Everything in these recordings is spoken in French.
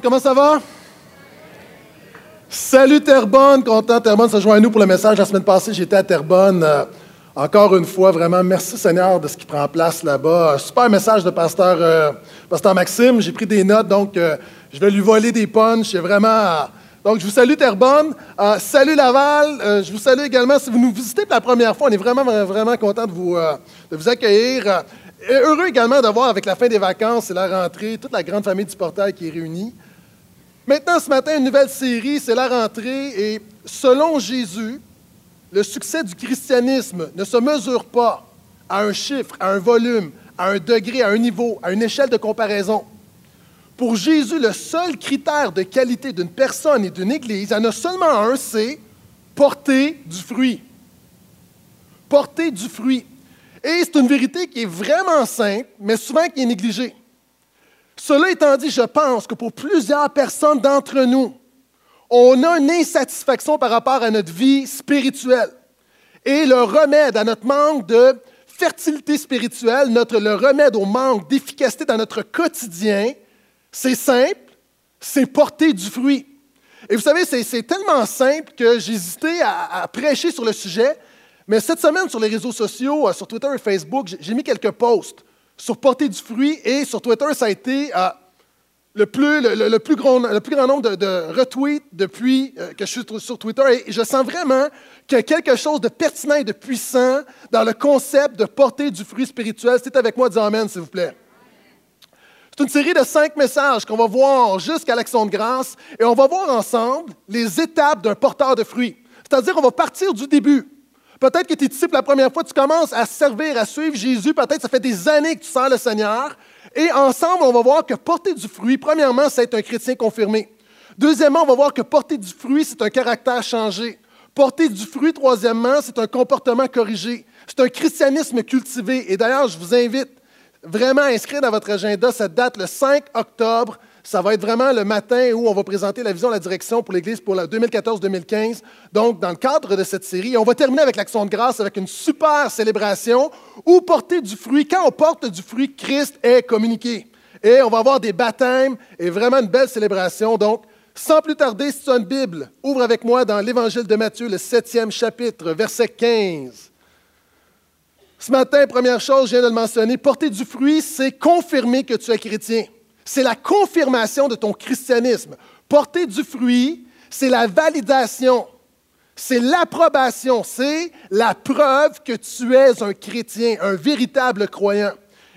comment ça va? Salut Terrebonne, content Terrebonne se joint à nous pour le message. La semaine passée, j'étais à Terrebonne. Euh, encore une fois, vraiment, merci Seigneur de ce qui prend place là-bas. Super message de pasteur, euh, Maxime. J'ai pris des notes, donc euh, je vais lui voler des punches. vraiment. donc, je vous salue Terrebonne. salut Laval. je vous salue également. Si vous nous visitez pour la première fois, on est vraiment, vraiment content de vous accueillir. Heureux également d'avoir, avec la fin des vacances et la rentrée, toute la grande famille du portail qui est réunie. Maintenant, ce matin, une nouvelle série, c'est la rentrée. Et selon Jésus, le succès du christianisme ne se mesure pas à un chiffre, à un volume, à un degré, à un niveau, à une échelle de comparaison. Pour Jésus, le seul critère de qualité d'une personne et d'une Église, il y en a seulement un, c'est porter du fruit. Porter du fruit. Et c'est une vérité qui est vraiment simple, mais souvent qui est négligée. Cela étant dit, je pense que pour plusieurs personnes d'entre nous, on a une insatisfaction par rapport à notre vie spirituelle. Et le remède à notre manque de fertilité spirituelle, notre, le remède au manque d'efficacité dans notre quotidien, c'est simple, c'est porter du fruit. Et vous savez, c'est tellement simple que j'hésitais à, à prêcher sur le sujet, mais cette semaine, sur les réseaux sociaux, euh, sur Twitter et Facebook, j'ai mis quelques posts sur porter du fruit et sur Twitter, ça a été euh, le, plus, le, plus grand, le plus grand nombre de, retweets depuis euh, que je suis sur Twitter. Et je sens vraiment qu'il y a quelque chose de pertinent et de puissant dans le concept de porter du fruit spirituel. C'est avec moi, dis Amen, s'il vous plaît. C'est une série de cinq messages qu'on va voir jusqu'à l'action de grâce et on va voir ensemble les étapes d'un porteur de fruits. C'est-à-dire, on va partir du début. Peut-être que tu es pour la première fois, tu commences à servir, à suivre Jésus. Peut-être que ça fait des années que tu sers le Seigneur. Et ensemble, on va voir que porter du fruit, premièrement, c'est être un chrétien confirmé. Deuxièmement, on va voir que porter du fruit, c'est un caractère changé. Porter du fruit, troisièmement, c'est un comportement corrigé. C'est un christianisme cultivé. Et d'ailleurs, je vous invite vraiment à inscrire dans votre agenda cette date, le 5 octobre ça va être vraiment le matin où on va présenter la vision, la direction pour l'Église pour la 2014-2015. Donc, dans le cadre de cette série, on va terminer avec l'action de grâce avec une super célébration où porter du fruit, quand on porte du fruit, Christ est communiqué. Et on va avoir des baptêmes et vraiment une belle célébration. Donc, sans plus tarder, si tu as une Bible, ouvre avec moi dans l'Évangile de Matthieu, le septième chapitre, verset 15. Ce matin, première chose, je viens de le mentionner, porter du fruit, c'est confirmer que tu es chrétien. C'est la confirmation de ton christianisme. Porter du fruit, c'est la validation, c'est l'approbation, c'est la preuve que tu es un chrétien, un véritable croyant.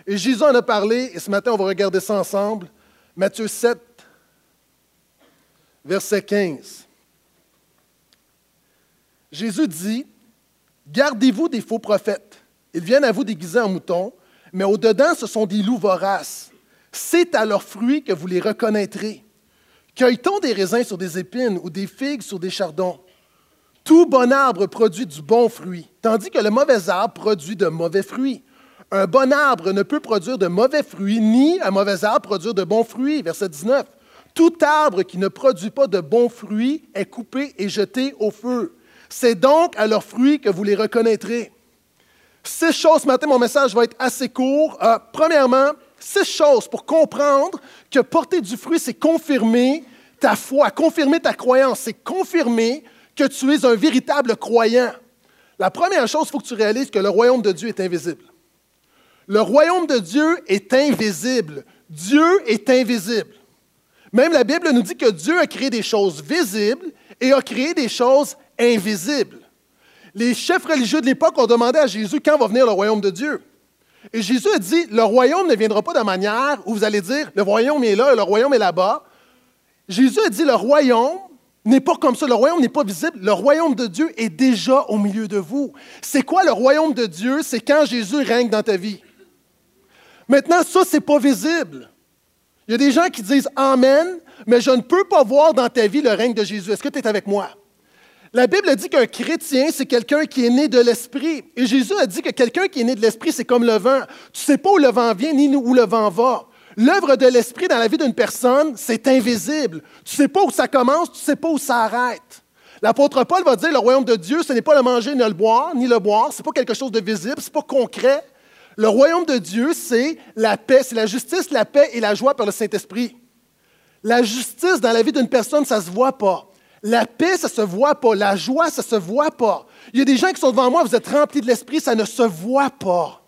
Et Jésus en a parlé, et ce matin, on va regarder ça ensemble. Matthieu 7, verset 15. Jésus dit, Gardez-vous des faux prophètes. Ils viennent à vous déguisés en moutons, mais au-dedans, ce sont des loups voraces. C'est à leurs fruits que vous les reconnaîtrez. Cueille-t-on des raisins sur des épines ou des figues sur des chardons? Tout bon arbre produit du bon fruit, tandis que le mauvais arbre produit de mauvais fruits. Un bon arbre ne peut produire de mauvais fruits, ni un mauvais arbre produire de bons fruits. Verset 19. Tout arbre qui ne produit pas de bons fruits est coupé et jeté au feu. C'est donc à leurs fruits que vous les reconnaîtrez. Ces choses, ce matin, mon message va être assez court. Euh, premièrement, six choses pour comprendre que porter du fruit, c'est confirmer ta foi, confirmer ta croyance, c'est confirmer que tu es un véritable croyant. La première chose, il faut que tu réalises que le royaume de Dieu est invisible. Le royaume de Dieu est invisible. Dieu est invisible. Même la Bible nous dit que Dieu a créé des choses visibles et a créé des choses invisibles. Les chefs religieux de l'époque ont demandé à Jésus quand va venir le royaume de Dieu. Et Jésus a dit, le royaume ne viendra pas de manière où vous allez dire, le royaume est là le royaume est là-bas. Jésus a dit, le royaume n'est pas comme ça, le royaume n'est pas visible, le royaume de Dieu est déjà au milieu de vous. C'est quoi le royaume de Dieu? C'est quand Jésus règne dans ta vie. Maintenant, ça, ce n'est pas visible. Il y a des gens qui disent Amen, mais je ne peux pas voir dans ta vie le règne de Jésus. Est-ce que tu es avec moi? La Bible dit qu'un chrétien, c'est quelqu'un qui est né de l'Esprit. Et Jésus a dit que quelqu'un qui est né de l'Esprit, c'est comme le vent. Tu ne sais pas où le vent vient ni où le vent va. L'œuvre de l'Esprit dans la vie d'une personne, c'est invisible. Tu ne sais pas où ça commence, tu ne sais pas où ça arrête. L'apôtre Paul va dire, le royaume de Dieu, ce n'est pas le manger, ni le boire, ni le boire, ce n'est pas quelque chose de visible, ce n'est pas concret. Le royaume de Dieu, c'est la paix, c'est la justice, la paix et la joie par le Saint-Esprit. La justice dans la vie d'une personne, ça ne se voit pas. La paix, ça ne se voit pas. La joie, ça ne se voit pas. Il y a des gens qui sont devant moi, vous êtes remplis de l'esprit, ça ne se voit pas.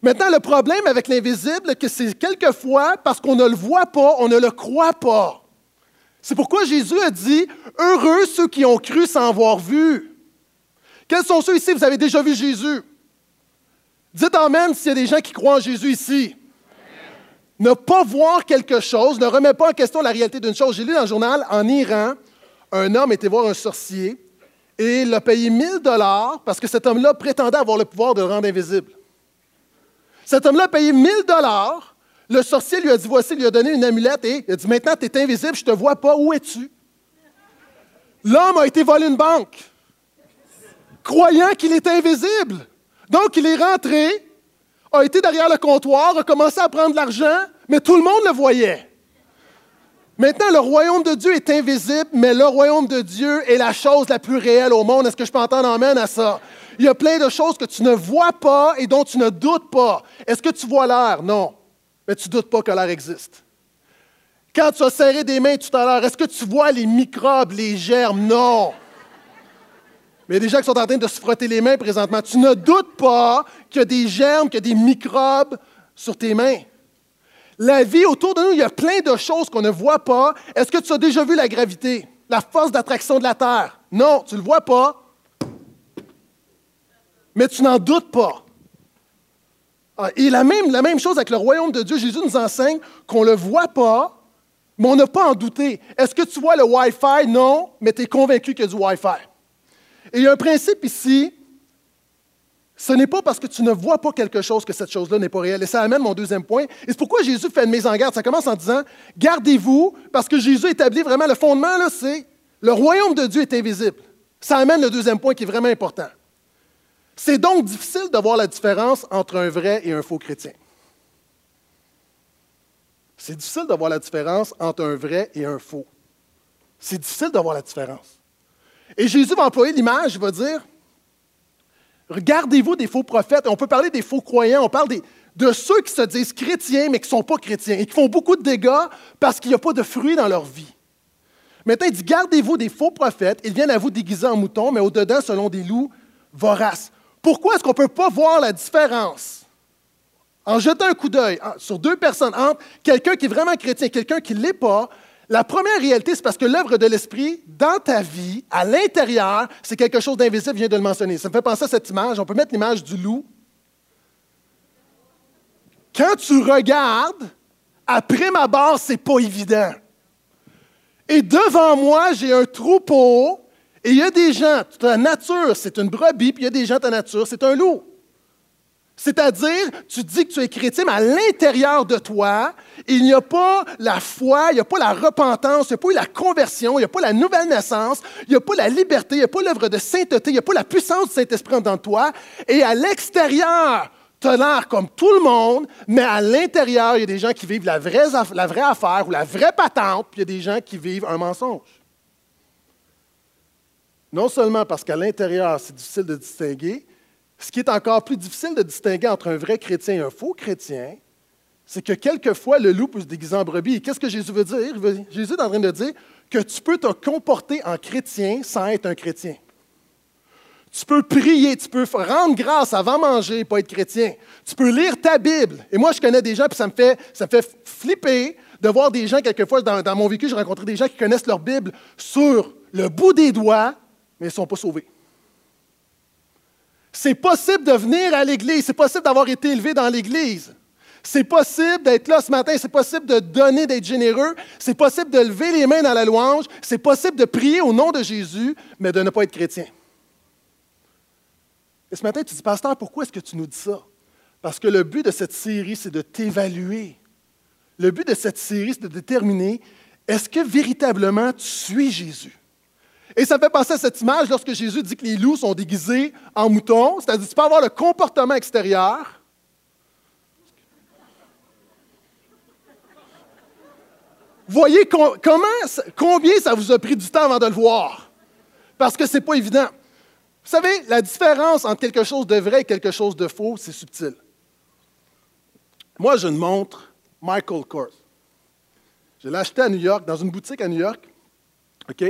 Maintenant, le problème avec l'invisible, que c'est quelquefois, parce qu'on ne le voit pas, on ne le croit pas. C'est pourquoi Jésus a dit, heureux ceux qui ont cru sans avoir vu. Quels sont ceux ici, vous avez déjà vu Jésus? Dites Amen s'il y a des gens qui croient en Jésus ici. Ne pas voir quelque chose ne remet pas en question la réalité d'une chose. J'ai lu dans le journal, en Iran, un homme était voir un sorcier et il a payé 1000 dollars parce que cet homme-là prétendait avoir le pouvoir de le rendre invisible. Cet homme-là a payé 1000 dollars. Le sorcier lui a dit Voici, il lui a donné une amulette et il a dit Maintenant, tu es invisible, je ne te vois pas, où es-tu? L'homme a été volé une banque, croyant qu'il était invisible. Donc, il est rentré, a été derrière le comptoir, a commencé à prendre l'argent, mais tout le monde le voyait. Maintenant, le royaume de Dieu est invisible, mais le royaume de Dieu est la chose la plus réelle au monde. Est-ce que je peux entendre amène à ça? Il y a plein de choses que tu ne vois pas et dont tu ne doutes pas. Est-ce que tu vois l'air? Non. Mais tu ne doutes pas que l'air existe. Quand tu as serré des mains tout à l'heure, est-ce que tu vois les microbes, les germes? Non. Mais il y a des gens qui sont en train de se frotter les mains présentement. Tu ne doutes pas qu'il y a des germes, qu'il y a des microbes sur tes mains. La vie autour de nous, il y a plein de choses qu'on ne voit pas. Est-ce que tu as déjà vu la gravité, la force d'attraction de la Terre? Non, tu ne le vois pas. Mais tu n'en doutes pas. Ah, et la même, la même chose avec le royaume de Dieu. Jésus nous enseigne qu'on ne le voit pas, mais on n'a pas en douter. Est-ce que tu vois le Wi-Fi? Non, mais tu es convaincu qu'il y a du Wi-Fi. Et il y a un principe ici ce n'est pas parce que tu ne vois pas quelque chose que cette chose-là n'est pas réelle. Et ça amène mon deuxième point. Et c'est pourquoi Jésus fait une mise en garde. Ça commence en disant Gardez-vous, parce que Jésus établit vraiment le fondement, là, c'est le royaume de Dieu est invisible. Ça amène le deuxième point qui est vraiment important. C'est donc difficile de voir la différence entre un vrai et un faux chrétien. C'est difficile de voir la différence entre un vrai et un faux. C'est difficile de voir la différence. Et Jésus va employer l'image, il va dire Regardez-vous des faux prophètes. On peut parler des faux croyants, on parle de ceux qui se disent chrétiens, mais qui ne sont pas chrétiens et qui font beaucoup de dégâts parce qu'il n'y a pas de fruits dans leur vie. Maintenant, il dit Gardez-vous des faux prophètes. Ils viennent à vous déguiser en moutons, mais au-dedans, selon des loups voraces. Pourquoi est-ce qu'on ne peut pas voir la différence? En jetant un coup d'œil sur deux personnes, entre quelqu'un qui est vraiment chrétien et quelqu'un qui ne l'est pas, la première réalité, c'est parce que l'œuvre de l'Esprit, dans ta vie, à l'intérieur, c'est quelque chose d'invisible, je viens de le mentionner. Ça me fait penser à cette image. On peut mettre l'image du loup. Quand tu regardes, après ma base, c'est pas évident. Et devant moi, j'ai un troupeau, et il y a des gens, ta nature, c'est une brebis, puis il y a des gens, ta nature, c'est un loup. C'est-à-dire, tu dis que tu es chrétien, mais à l'intérieur de toi, il n'y a pas la foi, il n'y a pas la repentance, il n'y a pas la conversion, il n'y a pas la nouvelle naissance, il n'y a pas la liberté, il n'y a pas l'œuvre de sainteté, il n'y a pas la puissance du Saint-Esprit dans toi. Et à l'extérieur, tu as comme tout le monde, mais à l'intérieur, il y a des gens qui vivent la vraie, la vraie affaire ou la vraie patente, puis il y a des gens qui vivent un mensonge. Non seulement parce qu'à l'intérieur, c'est difficile de distinguer, ce qui est encore plus difficile de distinguer entre un vrai chrétien et un faux chrétien, c'est que quelquefois le loup peut se déguiser en brebis. Et qu'est-ce que Jésus veut dire? Jésus est en train de dire que tu peux te comporter en chrétien sans être un chrétien. Tu peux prier, tu peux rendre grâce avant manger et pas être chrétien. Tu peux lire ta Bible. Et moi, je connais des gens, puis ça me fait, flipper de voir des gens, quelquefois, dans, dans mon vécu, j'ai rencontré des gens qui connaissent leur Bible sur le bout des doigts, mais ils ne sont pas sauvés. C'est possible de venir à l'Église, c'est possible d'avoir été élevé dans l'Église. C'est possible d'être là ce matin, c'est possible de donner, d'être généreux, c'est possible de lever les mains dans la louange, c'est possible de prier au nom de Jésus, mais de ne pas être chrétien. Et ce matin, tu dis, Pasteur, pourquoi est-ce que tu nous dis ça? Parce que le but de cette série, c'est de t'évaluer. Le but de cette série, c'est de déterminer, est-ce que véritablement tu suis Jésus? Et ça fait penser à cette image lorsque Jésus dit que les loups sont déguisés en moutons, c'est-à-dire tu peux avoir le comportement extérieur, voyez combien ça vous a pris du temps avant de le voir? Parce que ce n'est pas évident. Vous savez, la différence entre quelque chose de vrai et quelque chose de faux, c'est subtil. Moi, je une montre Michael Kors. Je l'ai acheté à New York, dans une boutique à New York. OK?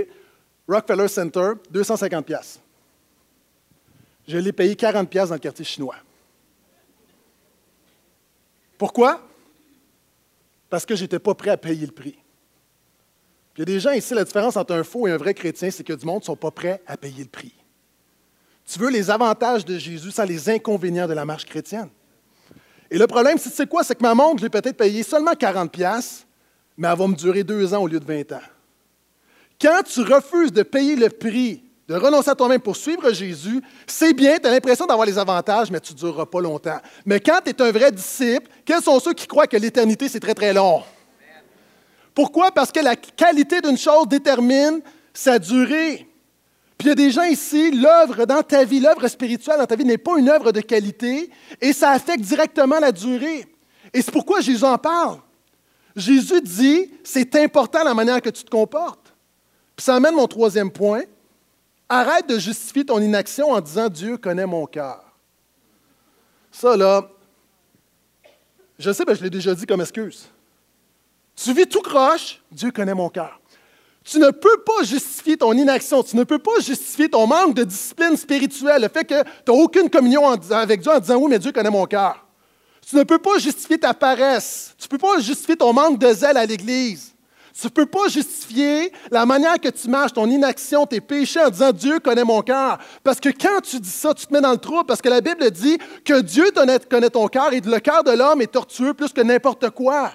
Rockefeller Center, 250 pièces. Je l'ai payé 40 pièces dans le quartier chinois. Pourquoi? Parce que je n'étais pas prêt à payer le prix. il y a des gens ici, la différence entre un faux et un vrai chrétien, c'est que du monde ne sont pas prêts à payer le prix. Tu veux les avantages de Jésus sans les inconvénients de la marche chrétienne. Et le problème, c'est quoi? C'est que ma montre, je l'ai peut-être payée seulement 40 pièces, mais elle va me durer deux ans au lieu de 20 ans. Quand tu refuses de payer le prix, de renoncer à toi-même pour suivre Jésus, c'est bien, tu as l'impression d'avoir les avantages, mais tu ne dureras pas longtemps. Mais quand tu es un vrai disciple, quels sont ceux qui croient que l'éternité, c'est très, très long? Pourquoi? Parce que la qualité d'une chose détermine sa durée. Puis il y a des gens ici, l'œuvre dans ta vie, l'œuvre spirituelle dans ta vie n'est pas une œuvre de qualité et ça affecte directement la durée. Et c'est pourquoi Jésus en parle. Jésus dit, c'est important la manière que tu te comportes. Ça amène mon troisième point. Arrête de justifier ton inaction en disant Dieu connaît mon cœur. Ça, là, je sais, mais je l'ai déjà dit comme excuse. Tu vis tout croche, Dieu connaît mon cœur. Tu ne peux pas justifier ton inaction, tu ne peux pas justifier ton manque de discipline spirituelle, le fait que tu n'as aucune communion avec Dieu en disant oui, mais Dieu connaît mon cœur. Tu ne peux pas justifier ta paresse, tu ne peux pas justifier ton manque de zèle à l'Église. Tu ne peux pas justifier la manière que tu marches, ton inaction, tes péchés en disant Dieu connaît mon cœur. Parce que quand tu dis ça, tu te mets dans le trou parce que la Bible dit que Dieu connaît ton cœur et le cœur de l'homme est tortueux plus que n'importe quoi.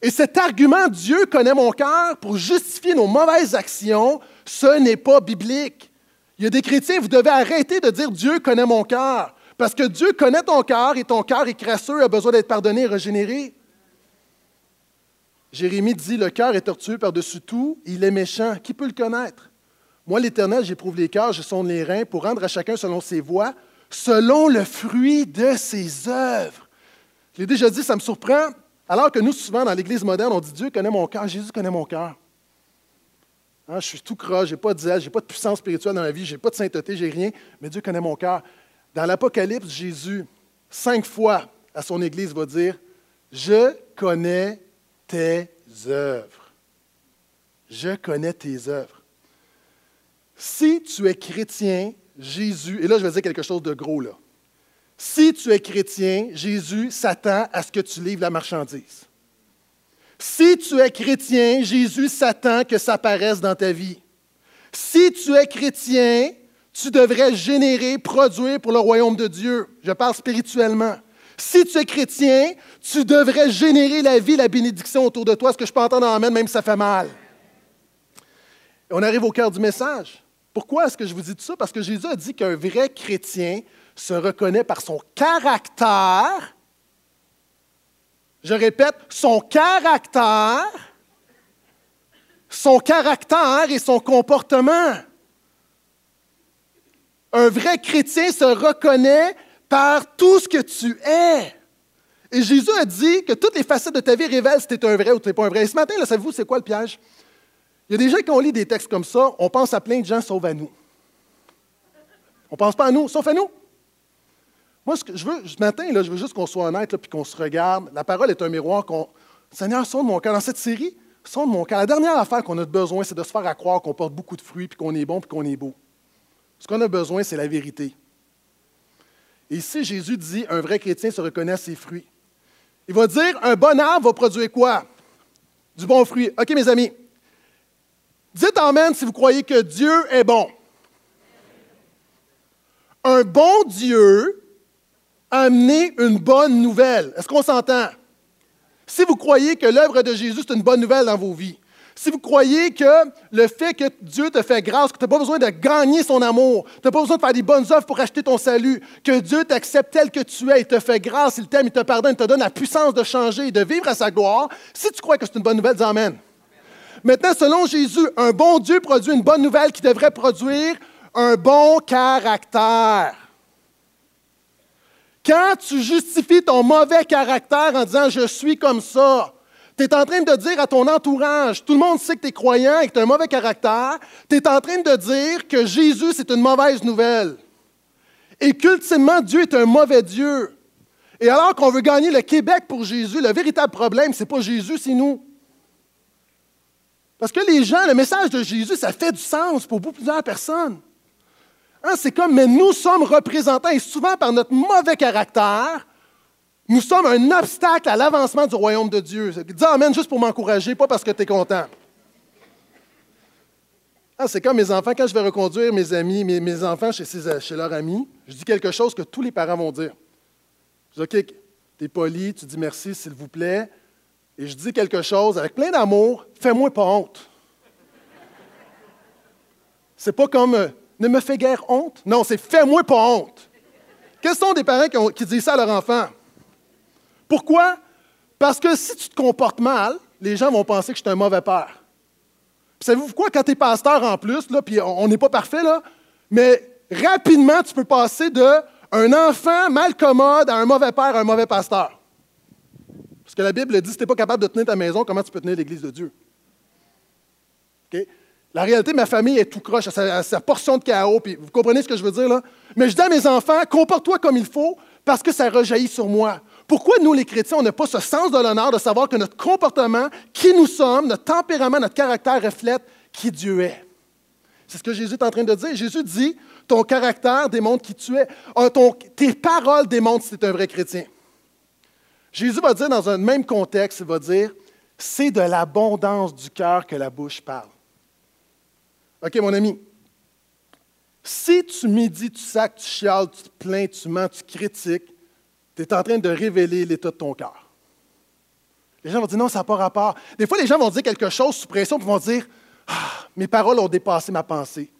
Et cet argument Dieu connaît mon cœur pour justifier nos mauvaises actions, ce n'est pas biblique. Il y a des chrétiens, vous devez arrêter de dire Dieu connaît mon cœur. Parce que Dieu connaît ton cœur et ton cœur est crasseux, a besoin d'être pardonné et régénéré. Jérémie dit Le cœur est tortueux par-dessus tout, il est méchant. Qui peut le connaître? Moi, l'Éternel, j'éprouve les cœurs, je sonde les reins pour rendre à chacun selon ses voies, selon le fruit de ses œuvres. Je l'ai déjà dit, ça me surprend. Alors que nous, souvent, dans l'Église moderne, on dit Dieu connaît mon cœur, Jésus connaît mon cœur. Hein, je suis tout croche, je n'ai pas de zèle, je n'ai pas de puissance spirituelle dans ma vie, je n'ai pas de sainteté, je n'ai rien, mais Dieu connaît mon cœur. Dans l'Apocalypse, Jésus, cinq fois à son Église, va dire Je connais tes œuvres. Je connais tes œuvres. Si tu es chrétien, Jésus, et là je vais dire quelque chose de gros là. Si tu es chrétien, Jésus s'attend à ce que tu livres la marchandise. Si tu es chrétien, Jésus s'attend que ça paraisse dans ta vie. Si tu es chrétien, tu devrais générer, produire pour le royaume de Dieu. Je parle spirituellement. Si tu es chrétien, tu devrais générer la vie, la bénédiction autour de toi, ce que je peux entendre en même si ça fait mal. on arrive au cœur du message. Pourquoi est-ce que je vous dis tout ça? Parce que Jésus a dit qu'un vrai chrétien se reconnaît par son caractère. Je répète, son caractère, son caractère et son comportement. Un vrai chrétien se reconnaît par tout ce que tu es. Et Jésus a dit que toutes les facettes de ta vie révèlent si tu es un vrai ou tu n'es pas un vrai. Et ce matin, savez-vous, c'est quoi le piège? Il y a des gens qui ont lu des textes comme ça, on pense à plein de gens sauf à nous. On ne pense pas à nous, sauf à nous. Moi, ce que je veux, ce matin, là, je veux juste qu'on soit honnête et qu'on se regarde. La parole est un miroir qu'on. Seigneur, sonde mon cœur. Dans cette série, sonde mon cœur. La dernière affaire qu'on a besoin, c'est de se faire croire qu'on porte beaucoup de fruits, puis qu'on est bon, puis qu'on est beau. Ce qu'on a besoin, c'est la vérité. Et ici, Jésus dit, un vrai chrétien se reconnaît ses fruits. Il va dire, un bon arbre va produire quoi? Du bon fruit. OK, mes amis. Dites Amen si vous croyez que Dieu est bon. Un bon Dieu a amené une bonne nouvelle. Est-ce qu'on s'entend? Si vous croyez que l'œuvre de Jésus, c'est une bonne nouvelle dans vos vies, si vous croyez que le fait que Dieu te fait grâce, que tu n'as pas besoin de gagner son amour, tu n'as pas besoin de faire des bonnes œuvres pour acheter ton salut, que Dieu t'accepte tel que tu es, il te fait grâce, il t'aime, il te pardonne, il te donne la puissance de changer et de vivre à sa gloire, si tu crois que c'est une bonne nouvelle, dis Amen. Maintenant, selon Jésus, un bon Dieu produit une bonne nouvelle qui devrait produire un bon caractère. Quand tu justifies ton mauvais caractère en disant je suis comme ça, Tu es en train de dire à ton entourage, tout le monde sait que tu es croyant et que tu as un mauvais caractère, tu es en train de dire que Jésus, c'est une mauvaise nouvelle. Et qu'ultimement, Dieu est un mauvais Dieu. Et alors qu'on veut gagner le Québec pour Jésus, le véritable problème, ce n'est pas Jésus, c'est nous. Parce que les gens, le message de Jésus, ça fait du sens pour beaucoup plusieurs personnes. Hein, c'est comme, mais nous sommes représentants, et souvent par notre mauvais caractère, nous sommes un obstacle à l'avancement du royaume de Dieu. Dis Amen juste pour m'encourager, pas parce que tu es content. Ah, c'est comme mes enfants, quand je vais reconduire mes amis, mes, enfants chez, chez leurs amis, je dis quelque chose que tous les parents vont dire. Je dis, OK, tu es poli, tu dis merci, s'il vous plaît, et je dis quelque chose avec plein d'amour, fais-moi pas honte. C'est pas comme euh, ne me fais guère honte. Non, c'est fais-moi pas honte. Quels sont des parents qui, qui disent ça à leur enfant? Pourquoi? Parce que si tu te comportes mal, les gens vont penser que je suis un mauvais père. Savez-vous? Quand tu es pasteur en plus, là, puis on n'est pas parfait, là, mais rapidement, tu peux passer de un enfant mal commode à un mauvais père à un mauvais pasteur. Parce que la Bible dit si tu n'es pas capable de tenir ta maison, comment tu peux tenir l'Église de Dieu? La réalité, ma famille est tout croche à sa, portion de chaos, vous comprenez ce que je veux dire là? Mais je dis à mes enfants, comporte-toi comme il faut, parce que ça rejaillit sur moi. Pourquoi nous, les chrétiens, on n'a pas ce sens de l'honneur de savoir que notre comportement, qui nous sommes, notre tempérament, notre caractère reflète qui Dieu est? C'est ce que Jésus est en train de dire. Jésus dit, ton caractère démontre qui tu es. Ah, tes paroles démontrent si tu es un vrai chrétien. Jésus va dire dans un même contexte, il va dire, c'est de l'abondance du cœur que la bouche parle. OK, mon ami, si tu médites, tu sacs, tu chiales, tu te plains, tu mens, tu critiques, tu es en train de révéler l'état de ton cœur. Les gens vont dire non, ça n'a pas rapport. Des fois, les gens vont dire quelque chose sous pression, puis vont dire ah, mes paroles ont dépassé ma pensée.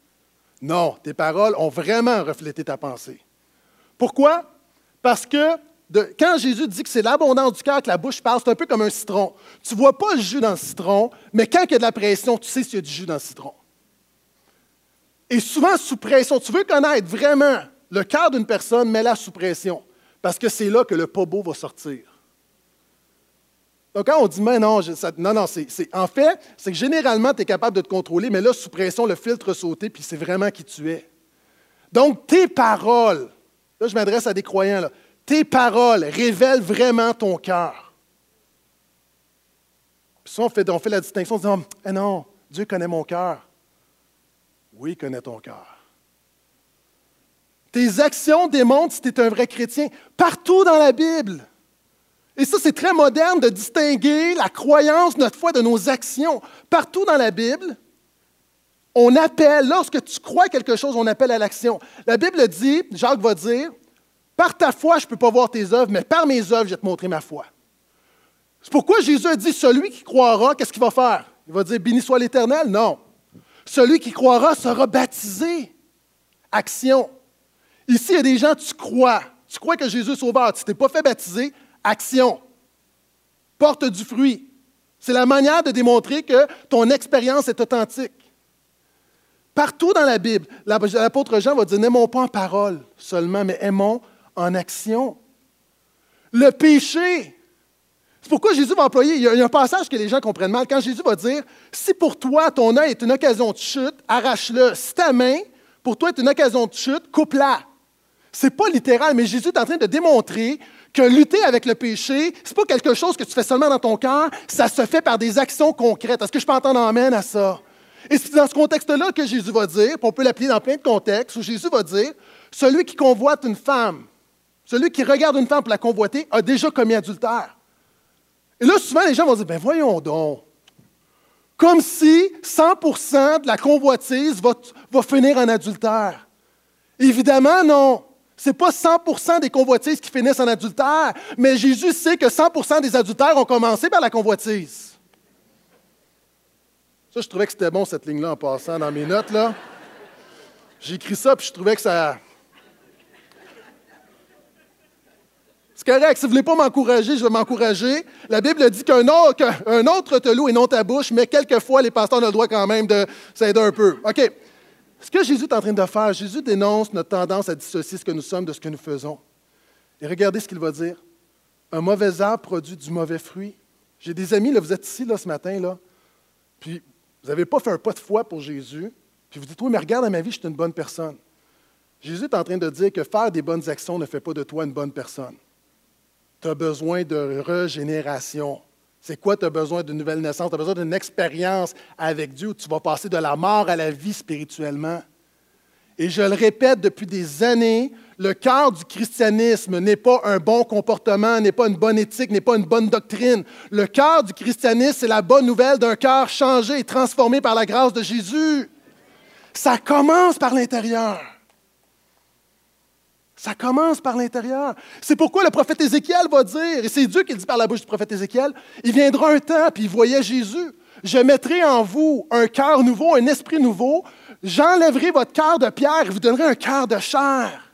Non, tes paroles ont vraiment reflété ta pensée. Pourquoi? Parce que quand Jésus dit que c'est l'abondance du cœur que la bouche parle, c'est un peu comme un citron. Tu ne vois pas le jus dans le citron, mais quand il y a de la pression, tu sais s'il y a du jus dans le citron. Et souvent, sous pression, tu veux connaître vraiment le cœur d'une personne, mets-la sous pression. Parce que c'est là que le pas beau va sortir. Donc, quand on dit, mais non, non, non, c'est, en fait, c'est que généralement, tu es capable de te contrôler, mais là, sous pression, le filtre sauté, puis c'est vraiment qui tu es. Donc, tes paroles, là, je m'adresse à des croyants, tes paroles révèlent vraiment ton cœur. Puis ça, on fait, on fait la distinction, en disant, eh non, Dieu connaît mon cœur. Oui, il connaît ton cœur. Tes actions démontrent si tu es un vrai chrétien. Partout dans la Bible. Et ça, c'est très moderne de distinguer la croyance, notre foi, de nos actions. Partout dans la Bible, on appelle, lorsque tu crois quelque chose, on appelle à l'action. La Bible dit, Jacques va dire, par ta foi, je ne peux pas voir tes œuvres, mais par mes œuvres, je vais te montrer ma foi. C'est pourquoi Jésus a dit, celui qui croira, qu'est-ce qu'il va faire? Il va dire, béni soit l'Éternel? Non. Celui qui croira sera baptisé. Action. Ici, il y a des gens, tu crois. Tu crois que Jésus est sauveur. Tu ne t'es pas fait baptiser. Action. Porte du fruit. C'est la manière de démontrer que ton expérience est authentique. Partout dans la Bible, l'apôtre Jean va dire n'aimons pas en parole seulement, mais aimons en action. Le péché. C'est pourquoi Jésus va employer, il y, a, un passage que les gens comprennent mal. Quand Jésus va dire si pour toi ton œil est une occasion de chute, arrache-le. Si ta main, pour toi, est une occasion de chute, coupe-la. C'est pas littéral, mais Jésus est en train de démontrer que lutter avec le péché, c'est pas quelque chose que tu fais seulement dans ton cœur, ça se fait par des actions concrètes. Est-ce que je peux entendre amène à ça? Et c'est dans ce contexte-là que Jésus va dire, puis on peut l'appeler dans plein de contextes, où Jésus va dire, celui qui convoite une femme, celui qui regarde une femme pour la convoiter, a déjà commis adultère. Et là, souvent, les gens vont dire, ben voyons donc. Comme si 100% de la convoitise va, va finir en adultère. Évidemment, non. Ce n'est pas 100% des convoitises qui finissent en adultère, mais Jésus sait que 100% des adultères ont commencé par la convoitise. Ça, je trouvais que c'était bon, cette ligne-là, en passant dans mes notes. là. J'ai écrit ça, puis je trouvais que ça. C'est correct. Si vous ne voulez pas m'encourager, je vais m'encourager. La Bible dit qu'un autre, autre te loue et non ta bouche, mais quelquefois, les pasteurs ont le droit quand même de s'aider un peu. OK. Ce que Jésus est en train de faire, Jésus dénonce notre tendance à dissocier ce que nous sommes de ce que nous faisons. Et regardez ce qu'il va dire. Un mauvais arbre produit du mauvais fruit. J'ai des amis, là, vous êtes ici là, ce matin, là, puis vous n'avez pas fait un pas de foi pour Jésus, puis vous dites, oui, mais regarde à ma vie, je suis une bonne personne. Jésus est en train de dire que faire des bonnes actions ne fait pas de toi une bonne personne. Tu as besoin de régénération. C'est quoi? Tu as besoin d'une nouvelle naissance, tu as besoin d'une expérience avec Dieu où tu vas passer de la mort à la vie spirituellement? Et je le répète depuis des années, le cœur du christianisme n'est pas un bon comportement, n'est pas une bonne éthique, n'est pas une bonne doctrine. Le cœur du christianisme, c'est la bonne nouvelle d'un cœur changé et transformé par la grâce de Jésus. Ça commence par l'intérieur. Ça commence par l'intérieur. C'est pourquoi le prophète Ézéchiel va dire, et c'est Dieu qui le dit par la bouche du prophète Ézéchiel, il viendra un temps, puis il voyait Jésus. Je mettrai en vous un cœur nouveau, un esprit nouveau. J'enlèverai votre cœur de pierre et vous donnerai un cœur de chair.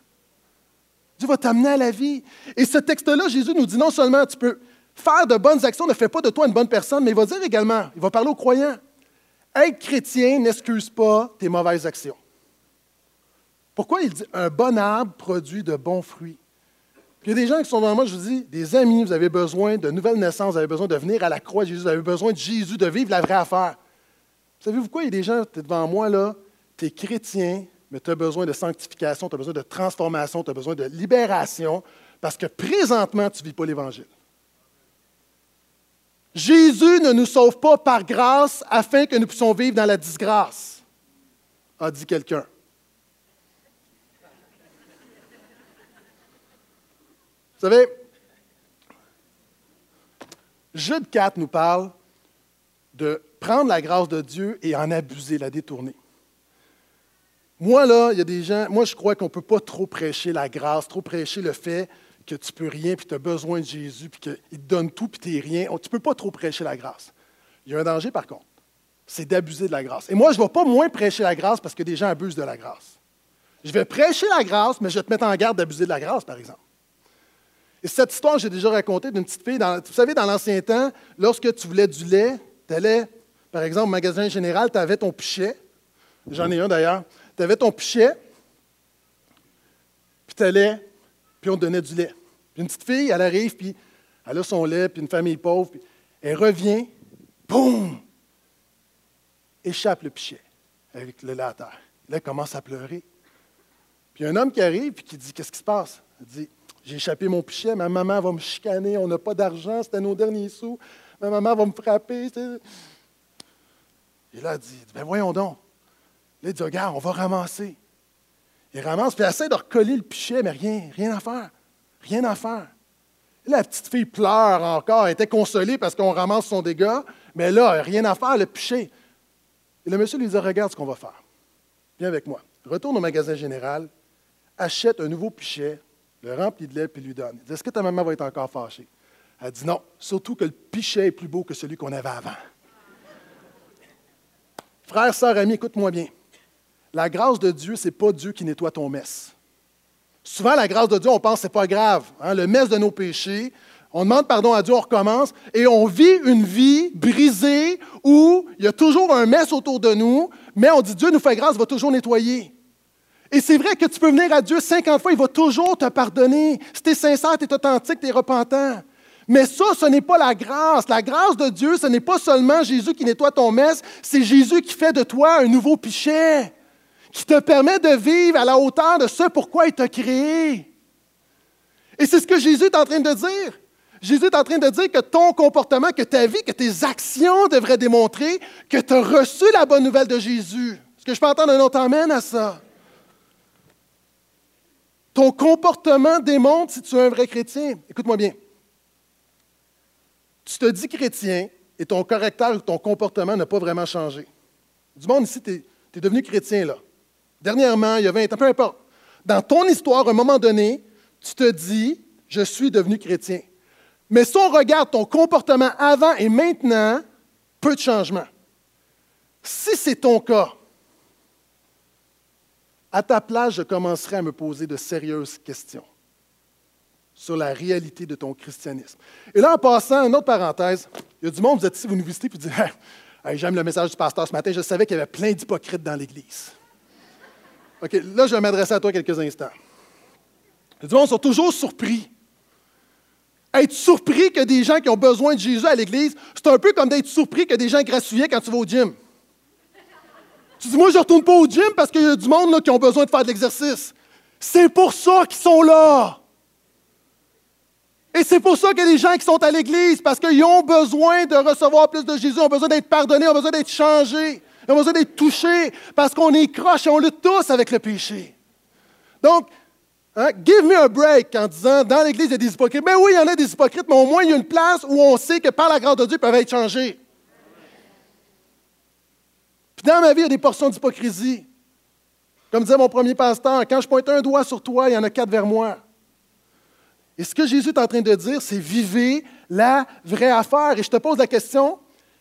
Dieu va t'amener à la vie. Et ce texte-là, Jésus nous dit non seulement tu peux faire de bonnes actions, ne fait pas de toi une bonne personne, mais il va dire également, il va parler aux croyants, être chrétien n'excuse pas tes mauvaises actions. Pourquoi il dit un bon arbre produit de bons fruits? il y a des gens qui sont devant moi, je vous dis, des amis, vous avez besoin de nouvelles naissances, vous avez besoin de venir à la croix de Jésus, vous avez besoin de Jésus, de vivre la vraie affaire. Savez-vous quoi? Il y a des gens, tu es devant moi là, tu es chrétien, mais tu as besoin de sanctification, tu as besoin de transformation, tu as besoin de libération, parce que présentement, tu ne vis pas l'Évangile. Jésus ne nous sauve pas par grâce afin que nous puissions vivre dans la disgrâce, a dit quelqu'un. Vous savez, Jude 4 nous parle de prendre la grâce de Dieu et en abuser, la détourner. Moi, là, il y a des gens, moi, je crois qu'on ne peut pas trop prêcher la grâce, trop prêcher le fait que tu peux rien, puis tu as besoin de Jésus, puis qu'il te donne tout, puis tu n'es rien. Tu ne peux pas trop prêcher la grâce. Il y a un danger, par contre, c'est d'abuser de la grâce. Et moi, je ne vais pas moins prêcher la grâce parce que des gens abusent de la grâce. Je vais prêcher la grâce, mais je vais te mettre en garde d'abuser de la grâce, par exemple. Et cette histoire, j'ai déjà raconté d'une petite fille. vous savez, dans l'ancien temps, lorsque tu voulais du lait, tu allais, par exemple, au magasin général, tu avais ton pichet. J'en ai un d'ailleurs. Tu avais ton pichet, puis tu allais, puis on te donnait du lait. Puis une petite fille, elle arrive, puis elle a son lait, puis une famille pauvre, puis elle revient, boum, échappe le pichet avec le lait à terre. Là, elle commence à pleurer. Puis un homme qui arrive, puis qui dit Qu'est-ce qui se passe? Elle dit j'ai échappé mon pichet, ma maman va me chicaner, on n'a pas d'argent, c'était nos derniers sous, ma maman va me frapper. Et là, elle dit, ben voyons donc. Là, il dit, regarde, on va ramasser. Il ramasse, puis il essaie de recoller le pichet, mais rien, rien à faire. Rien à faire. La petite fille pleure encore, elle était consolée parce qu'on ramasse son dégât, mais là, rien à faire, le pichet. Et le monsieur lui dit, regarde ce qu'on va faire. Viens avec moi. Retourne au magasin général, achète un nouveau pichet, le remplit de lait puis lui donne. Est-ce que ta maman va être encore fâchée? Elle dit Non, surtout que le pichet est plus beau que celui qu'on avait avant. Frère, sœur, ami, écoute-moi bien. La grâce de Dieu, ce n'est pas Dieu qui nettoie ton messe. Souvent, la grâce de Dieu, on pense que ce n'est pas grave. Hein. Le messe de nos péchés, on demande pardon à Dieu, on recommence, et on vit une vie brisée où il y a toujours un mess autour de nous, mais on dit Dieu nous fait grâce, va toujours nettoyer. Et c'est vrai que tu peux venir à Dieu 50 fois, il va toujours te pardonner. Si tu es sincère, tu es authentique, tu es repentant. Mais ça, ce n'est pas la grâce. La grâce de Dieu, ce n'est pas seulement Jésus qui nettoie ton messe, c'est Jésus qui fait de toi un nouveau pichet, qui te permet de vivre à la hauteur de ce pourquoi il t'a créé. Et c'est ce que Jésus est en train de dire. Jésus est en train de dire que ton comportement, que ta vie, que tes actions devraient démontrer que tu as reçu la bonne nouvelle de Jésus. Est-ce que je peux entendre un autre amène à ça? Ton comportement démontre si tu es un vrai chrétien. Écoute-moi bien. Tu te dis chrétien et ton caractère ou ton comportement n'a pas vraiment changé. Du monde ici, tu es, devenu chrétien là. Dernièrement, il y a 20 ans, peu importe. Dans ton histoire, à un moment donné, tu te dis, je suis devenu chrétien. Mais si on regarde ton comportement avant et maintenant, peu de changement. Si c'est ton cas, à ta place, je commencerai à me poser de sérieuses questions sur la réalité de ton christianisme. Et là, en passant, une autre parenthèse, il y a du monde, vous êtes ici, vous nous visitez, puis vous dites J'aime le message du pasteur ce matin, je savais qu'il y avait plein d'hypocrites dans l'Église. OK, là, je vais m'adresser à toi quelques instants. Les du monde sont toujours surpris Être surpris que des gens qui ont besoin de Jésus à l'Église, c'est un peu comme d'être surpris que des gens grassouillés quand tu vas au gym. Tu dis, moi, je ne retourne pas au gym parce qu'il y a du monde là, qui ont besoin de faire de l'exercice. C'est pour ça qu'ils sont là. Et c'est pour ça a des gens qui sont à l'Église, parce qu'ils ont besoin de recevoir plus de Jésus, ont besoin d'être pardonnés, ont besoin d'être changés, ont besoin d'être touchés, parce qu'on est croche et on lutte tous avec le péché. Donc, hein, give me a break en disant, dans l'Église, il y a des hypocrites. Mais oui, il y en a des hypocrites, mais au moins, il y a une place où on sait que par la grâce de Dieu, ils peuvent être changés. Dans ma vie, il y a des portions d'hypocrisie. Comme disait mon premier pasteur, quand je pointe un doigt sur toi, il y en a quatre vers moi. Et ce que Jésus est en train de dire, c'est vivez la vraie affaire. Et je te pose la question,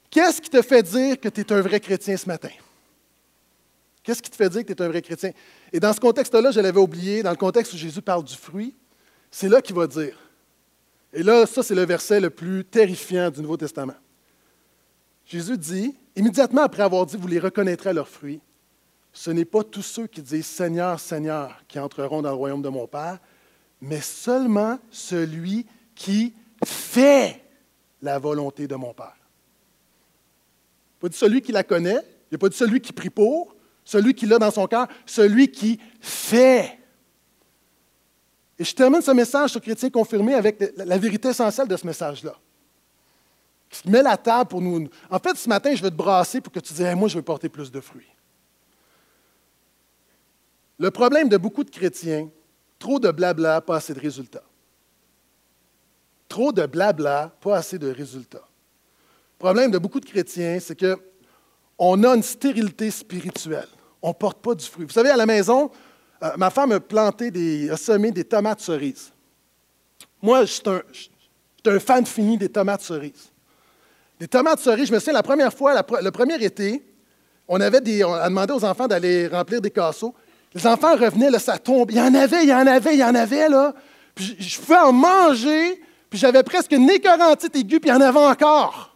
qu'est-ce qui te fait dire que tu es un vrai chrétien ce matin? Qu'est-ce qui te fait dire que tu es un vrai chrétien? Et dans ce contexte-là, je l'avais oublié, dans le contexte où Jésus parle du fruit, c'est là qu'il va dire. Et là, ça, c'est le verset le plus terrifiant du Nouveau Testament. Jésus dit, immédiatement après avoir dit, vous les reconnaîtrez à leurs fruits, ce n'est pas tous ceux qui disent Seigneur, Seigneur qui entreront dans le royaume de mon Père, mais seulement celui qui fait la volonté de mon Père. Pas dit celui qui la connaît, il n'y a pas dit celui qui prie pour, celui qui l'a dans son cœur, celui qui fait. Et je termine ce message sur chrétien confirmé avec la vérité essentielle de ce message-là. Qui met la table pour nous. En fait, ce matin, je vais te brasser pour que tu dises Moi, je veux porter plus de fruits. Le problème de beaucoup de chrétiens, Trop de blabla, pas assez de résultats. Trop de blabla, pas assez de résultats. Le problème de beaucoup de chrétiens, c'est qu'on a une stérilité spirituelle. On ne porte pas du fruit. Vous savez, à la maison, euh, ma femme a planté a semé des tomates cerises. Moi, je suis un, un, fan fini des tomates cerises. Des tomates cerises, je me souviens, la première fois, le premier été, on, avait des, on a demandé aux enfants d'aller remplir des casseaux. Les enfants revenaient, là, ça tombe. Il y en avait, il y en avait, il y en avait, là. Puis je, pouvais en manger, puis j'avais presque une écorantite aiguë, puis il y en avait encore.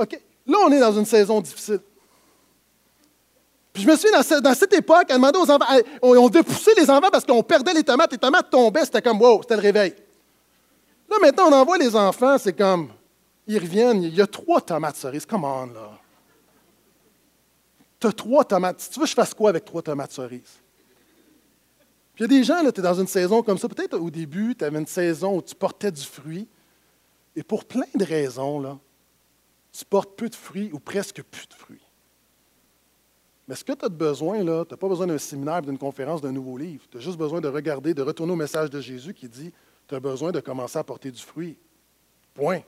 OK? Là, on est dans une saison difficile. Puis je me suis dans, dans cette époque, à demander aux enfants, on, on dépoussait les enfants parce qu'on perdait les tomates, les tomates tombaient, c'était comme, wow, c'était le réveil. Là, maintenant, on envoie les enfants, c'est comme, ils reviennent, il y a trois tomates cerises, come on, là tu as trois tomates. Si tu veux, je fasse quoi avec trois tomates cerises? Puis il y a des gens, tu es dans une saison comme ça. Peut-être au début, tu avais une saison où tu portais du fruit. Et pour plein de raisons, là, tu portes peu de fruits ou presque plus de fruits. Mais ce que tu as besoin, là, tu n'as pas besoin d'un séminaire, d'une conférence, d'un nouveau livre. Tu as juste besoin de regarder, de retourner au message de Jésus qui dit Tu as besoin de commencer à porter du fruit. Point.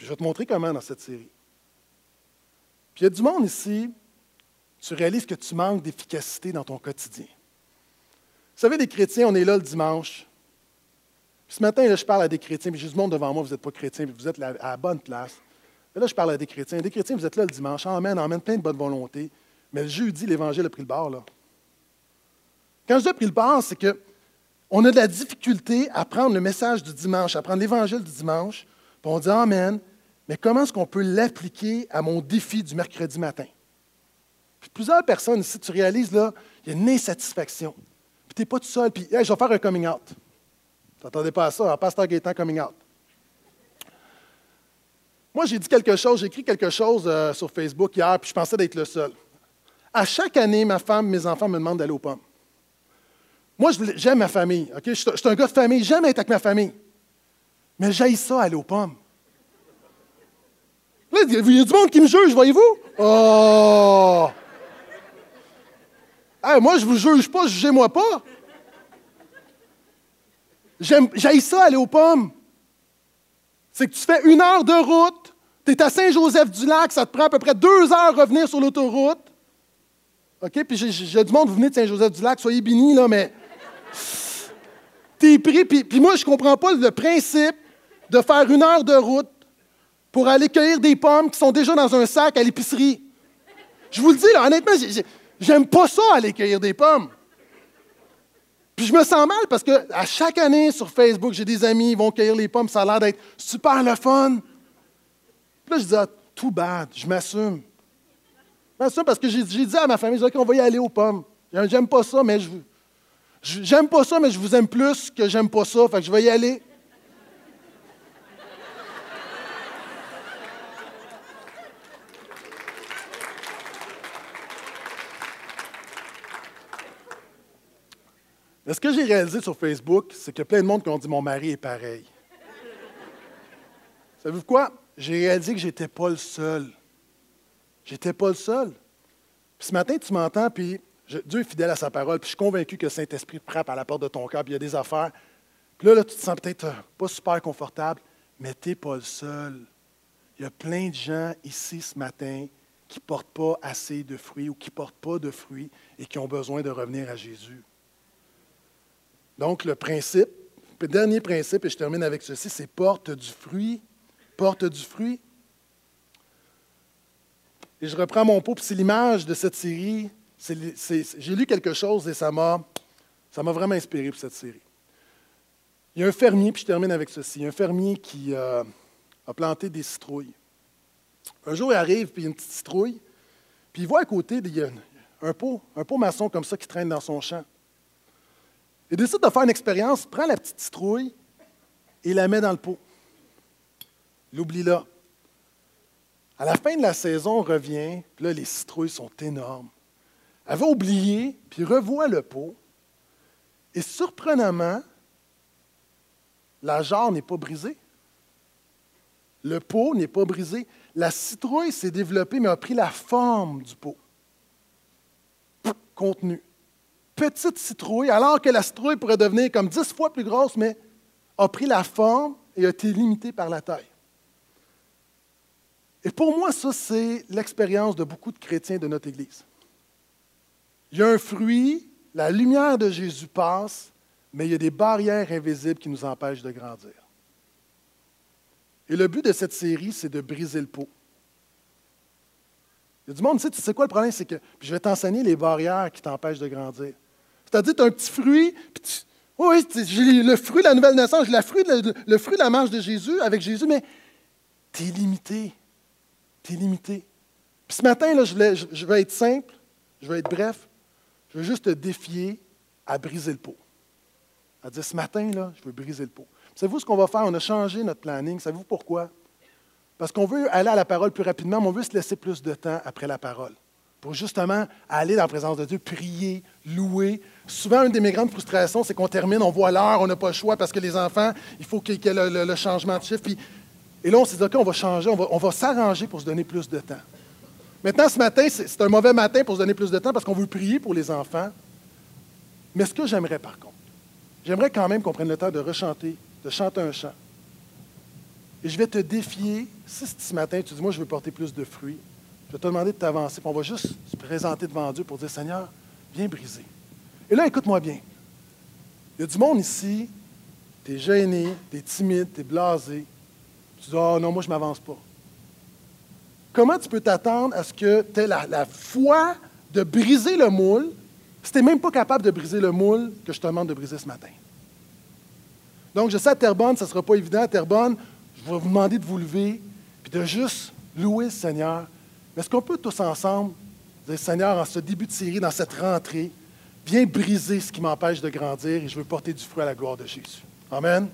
Puis je vais te montrer comment dans cette série. Puis il y a du monde ici tu réalises que tu manques d'efficacité dans ton quotidien. Vous savez, les chrétiens, on est là le dimanche. ce matin, je parle à des chrétiens, puis je dis, monde devant moi, vous n'êtes pas chrétiens, puis vous êtes à la bonne place. là, je parle à des chrétiens. Des chrétiens, vous êtes là le dimanche, Amen, emmène plein de bonne volonté. Mais le jeudi, l'Évangile a pris le bord, là. Quand je dis pris le bord, c'est que on a de la difficulté à prendre le message du dimanche, à prendre l'Évangile du dimanche, puis on dit Amen, mais comment est-ce qu'on peut l'appliquer à mon défi du mercredi matin? plusieurs personnes ici, tu réalises, là, il y a une insatisfaction. Puis tu n'es pas tout seul, puis je vais faire un coming out. Tu n'attendais pas à ça, un pasteur Gaétan coming out. Moi, j'ai dit quelque chose, j'ai écrit quelque chose euh, sur Facebook hier, puis je pensais d'être le seul. À chaque année, ma femme, mes enfants me demandent d'aller aux pommes. Moi, j'aime ma famille. Je, suis un gars de famille, j'aime être avec ma famille. Mais j'aille ça, aller aux pommes. Là, il y a du monde qui me juge, voyez-vous? Oh! moi, je vous juge pas, jugez-moi pas. J'aille ça aller aux pommes. C'est que tu fais une heure de route, tu es à Saint-Joseph-du-Lac, ça te prend à peu près deux heures à revenir sur l'autoroute. OK? Puis j'ai du monde, vous venez de Saint-Joseph-du-Lac, soyez bénis, là, mais. T'es pris, puis, puis moi, je comprends pas le principe de faire une heure de route pour aller cueillir des pommes qui sont déjà dans un sac à l'épicerie. Je vous le dis, là, honnêtement, J'aime pas ça, aller cueillir des pommes. Puis je me sens mal parce que à chaque année sur Facebook, j'ai des amis, ils vont cueillir les pommes, ça a l'air d'être super le fun. Puis là, je dis, ah, too bad, je m'assume. Je m'assume parce que j'ai dit à ma famille, je dis, OK, on va y aller aux pommes. J'aime pas ça, mais je j'aime pas ça, mais je vous aime plus que j'aime pas ça, fait que je vais y aller. Mais ce que j'ai réalisé sur Facebook, c'est qu'il y a plein de monde qui ont dit Mon mari est pareil. Savez-vous quoi? J'ai réalisé que je n'étais pas le seul. J'étais pas le seul. Puis ce matin, tu m'entends, puis Dieu est fidèle à sa parole, puis je suis convaincu que le Saint-Esprit frappe à la porte de ton cœur, puis il y a des affaires. Puis là, là tu te sens peut-être euh, pas super confortable, mais tu n'es pas le seul. Il y a plein de gens ici ce matin qui ne portent pas assez de fruits ou qui ne portent pas de fruits et qui ont besoin de revenir à Jésus. Donc, le principe, le dernier principe, et je termine avec ceci, c'est porte du fruit. Porte du fruit. Et je reprends mon pot, puis c'est l'image de cette série. J'ai lu quelque chose et ça m'a vraiment inspiré pour cette série. Il y a un fermier, puis je termine avec ceci. Un fermier qui, euh, a planté des citrouilles. Un jour, il arrive, puis il y a une petite citrouille, puis il voit à côté, il y a un pot, un pot maçon comme ça qui traîne dans son champ. Il décide de faire une expérience, prend la petite citrouille et la met dans le pot. Il oublie là. À la fin de la saison, on revient, puis là, les citrouilles sont énormes. Elle va oublier, puis revoit le pot. Et surprenamment, la jarre n'est pas brisée. Le pot n'est pas brisé. La citrouille s'est développée, mais a pris la forme du pot. Contenu. Petite citrouille, alors que la citrouille pourrait devenir comme dix fois plus grosse, mais a pris la forme et a été limitée par la taille. Et pour moi, ça, c'est l'expérience de beaucoup de chrétiens de notre Église. Il y a un fruit, la lumière de Jésus passe, mais il y a des barrières invisibles qui nous empêchent de grandir. Et le but de cette série, c'est de briser le pot. Il y a du monde, tu sais, tu sais quoi le problème, c'est que je vais t'enseigner les barrières qui t'empêchent de grandir. C'est-à-dire, tu as un petit fruit, puis tu, oui, j'ai le fruit de la nouvelle naissance, j'ai le fruit, de, la marche de Jésus, avec Jésus, mais tu es limité. Tu es limité. Puis ce matin, là, je, je vais être simple, je vais être bref, je veux juste te défier à briser le pot. À dire, ce matin, là, je veux briser le pot. Savez-vous ce qu'on va faire? On a changé notre planning. Savez-vous pourquoi? Parce qu'on veut aller à la parole plus rapidement, mais on veut se laisser plus de temps après la parole. Pour justement aller dans la présence de Dieu, prier, louer. Souvent, une de mes grandes frustrations, c'est qu'on termine, on voit l'heure, on n'a pas le choix parce que les enfants, il faut qu'il y ait le, changement de chiffre. et là, on s'est dit, OK, on va changer, on va, on va s'arranger pour se donner plus de temps. Maintenant, ce matin, c'est un mauvais matin pour se donner plus de temps parce qu'on veut prier pour les enfants. Mais ce que j'aimerais, par contre, j'aimerais quand même qu'on prenne le temps de rechanter de chanter un chant. Et je vais te défier, si ce matin tu dis, moi je veux porter plus de fruits, je vais te demander de t'avancer, on va juste se présenter devant Dieu pour dire, Seigneur, viens briser. Et là, écoute-moi bien. Il y a du monde ici, tu es gêné, tu es timide, tu es blasé. Tu dis, oh non, moi je ne m'avance pas. Comment tu peux t'attendre à ce que tu aies la, foi de briser le moule si tu n'es même pas capable de briser le moule que je te demande de briser ce matin? Donc, je sais à Terrebonne, ça ne sera pas évident. À Terrebonne, je vais vous demander de vous lever puis de juste louer le Seigneur. Mais est-ce qu'on peut tous ensemble dire, Seigneur, en ce début de série, dans cette rentrée, viens briser ce qui m'empêche de grandir et je veux porter du fruit à la gloire de Jésus. Amen.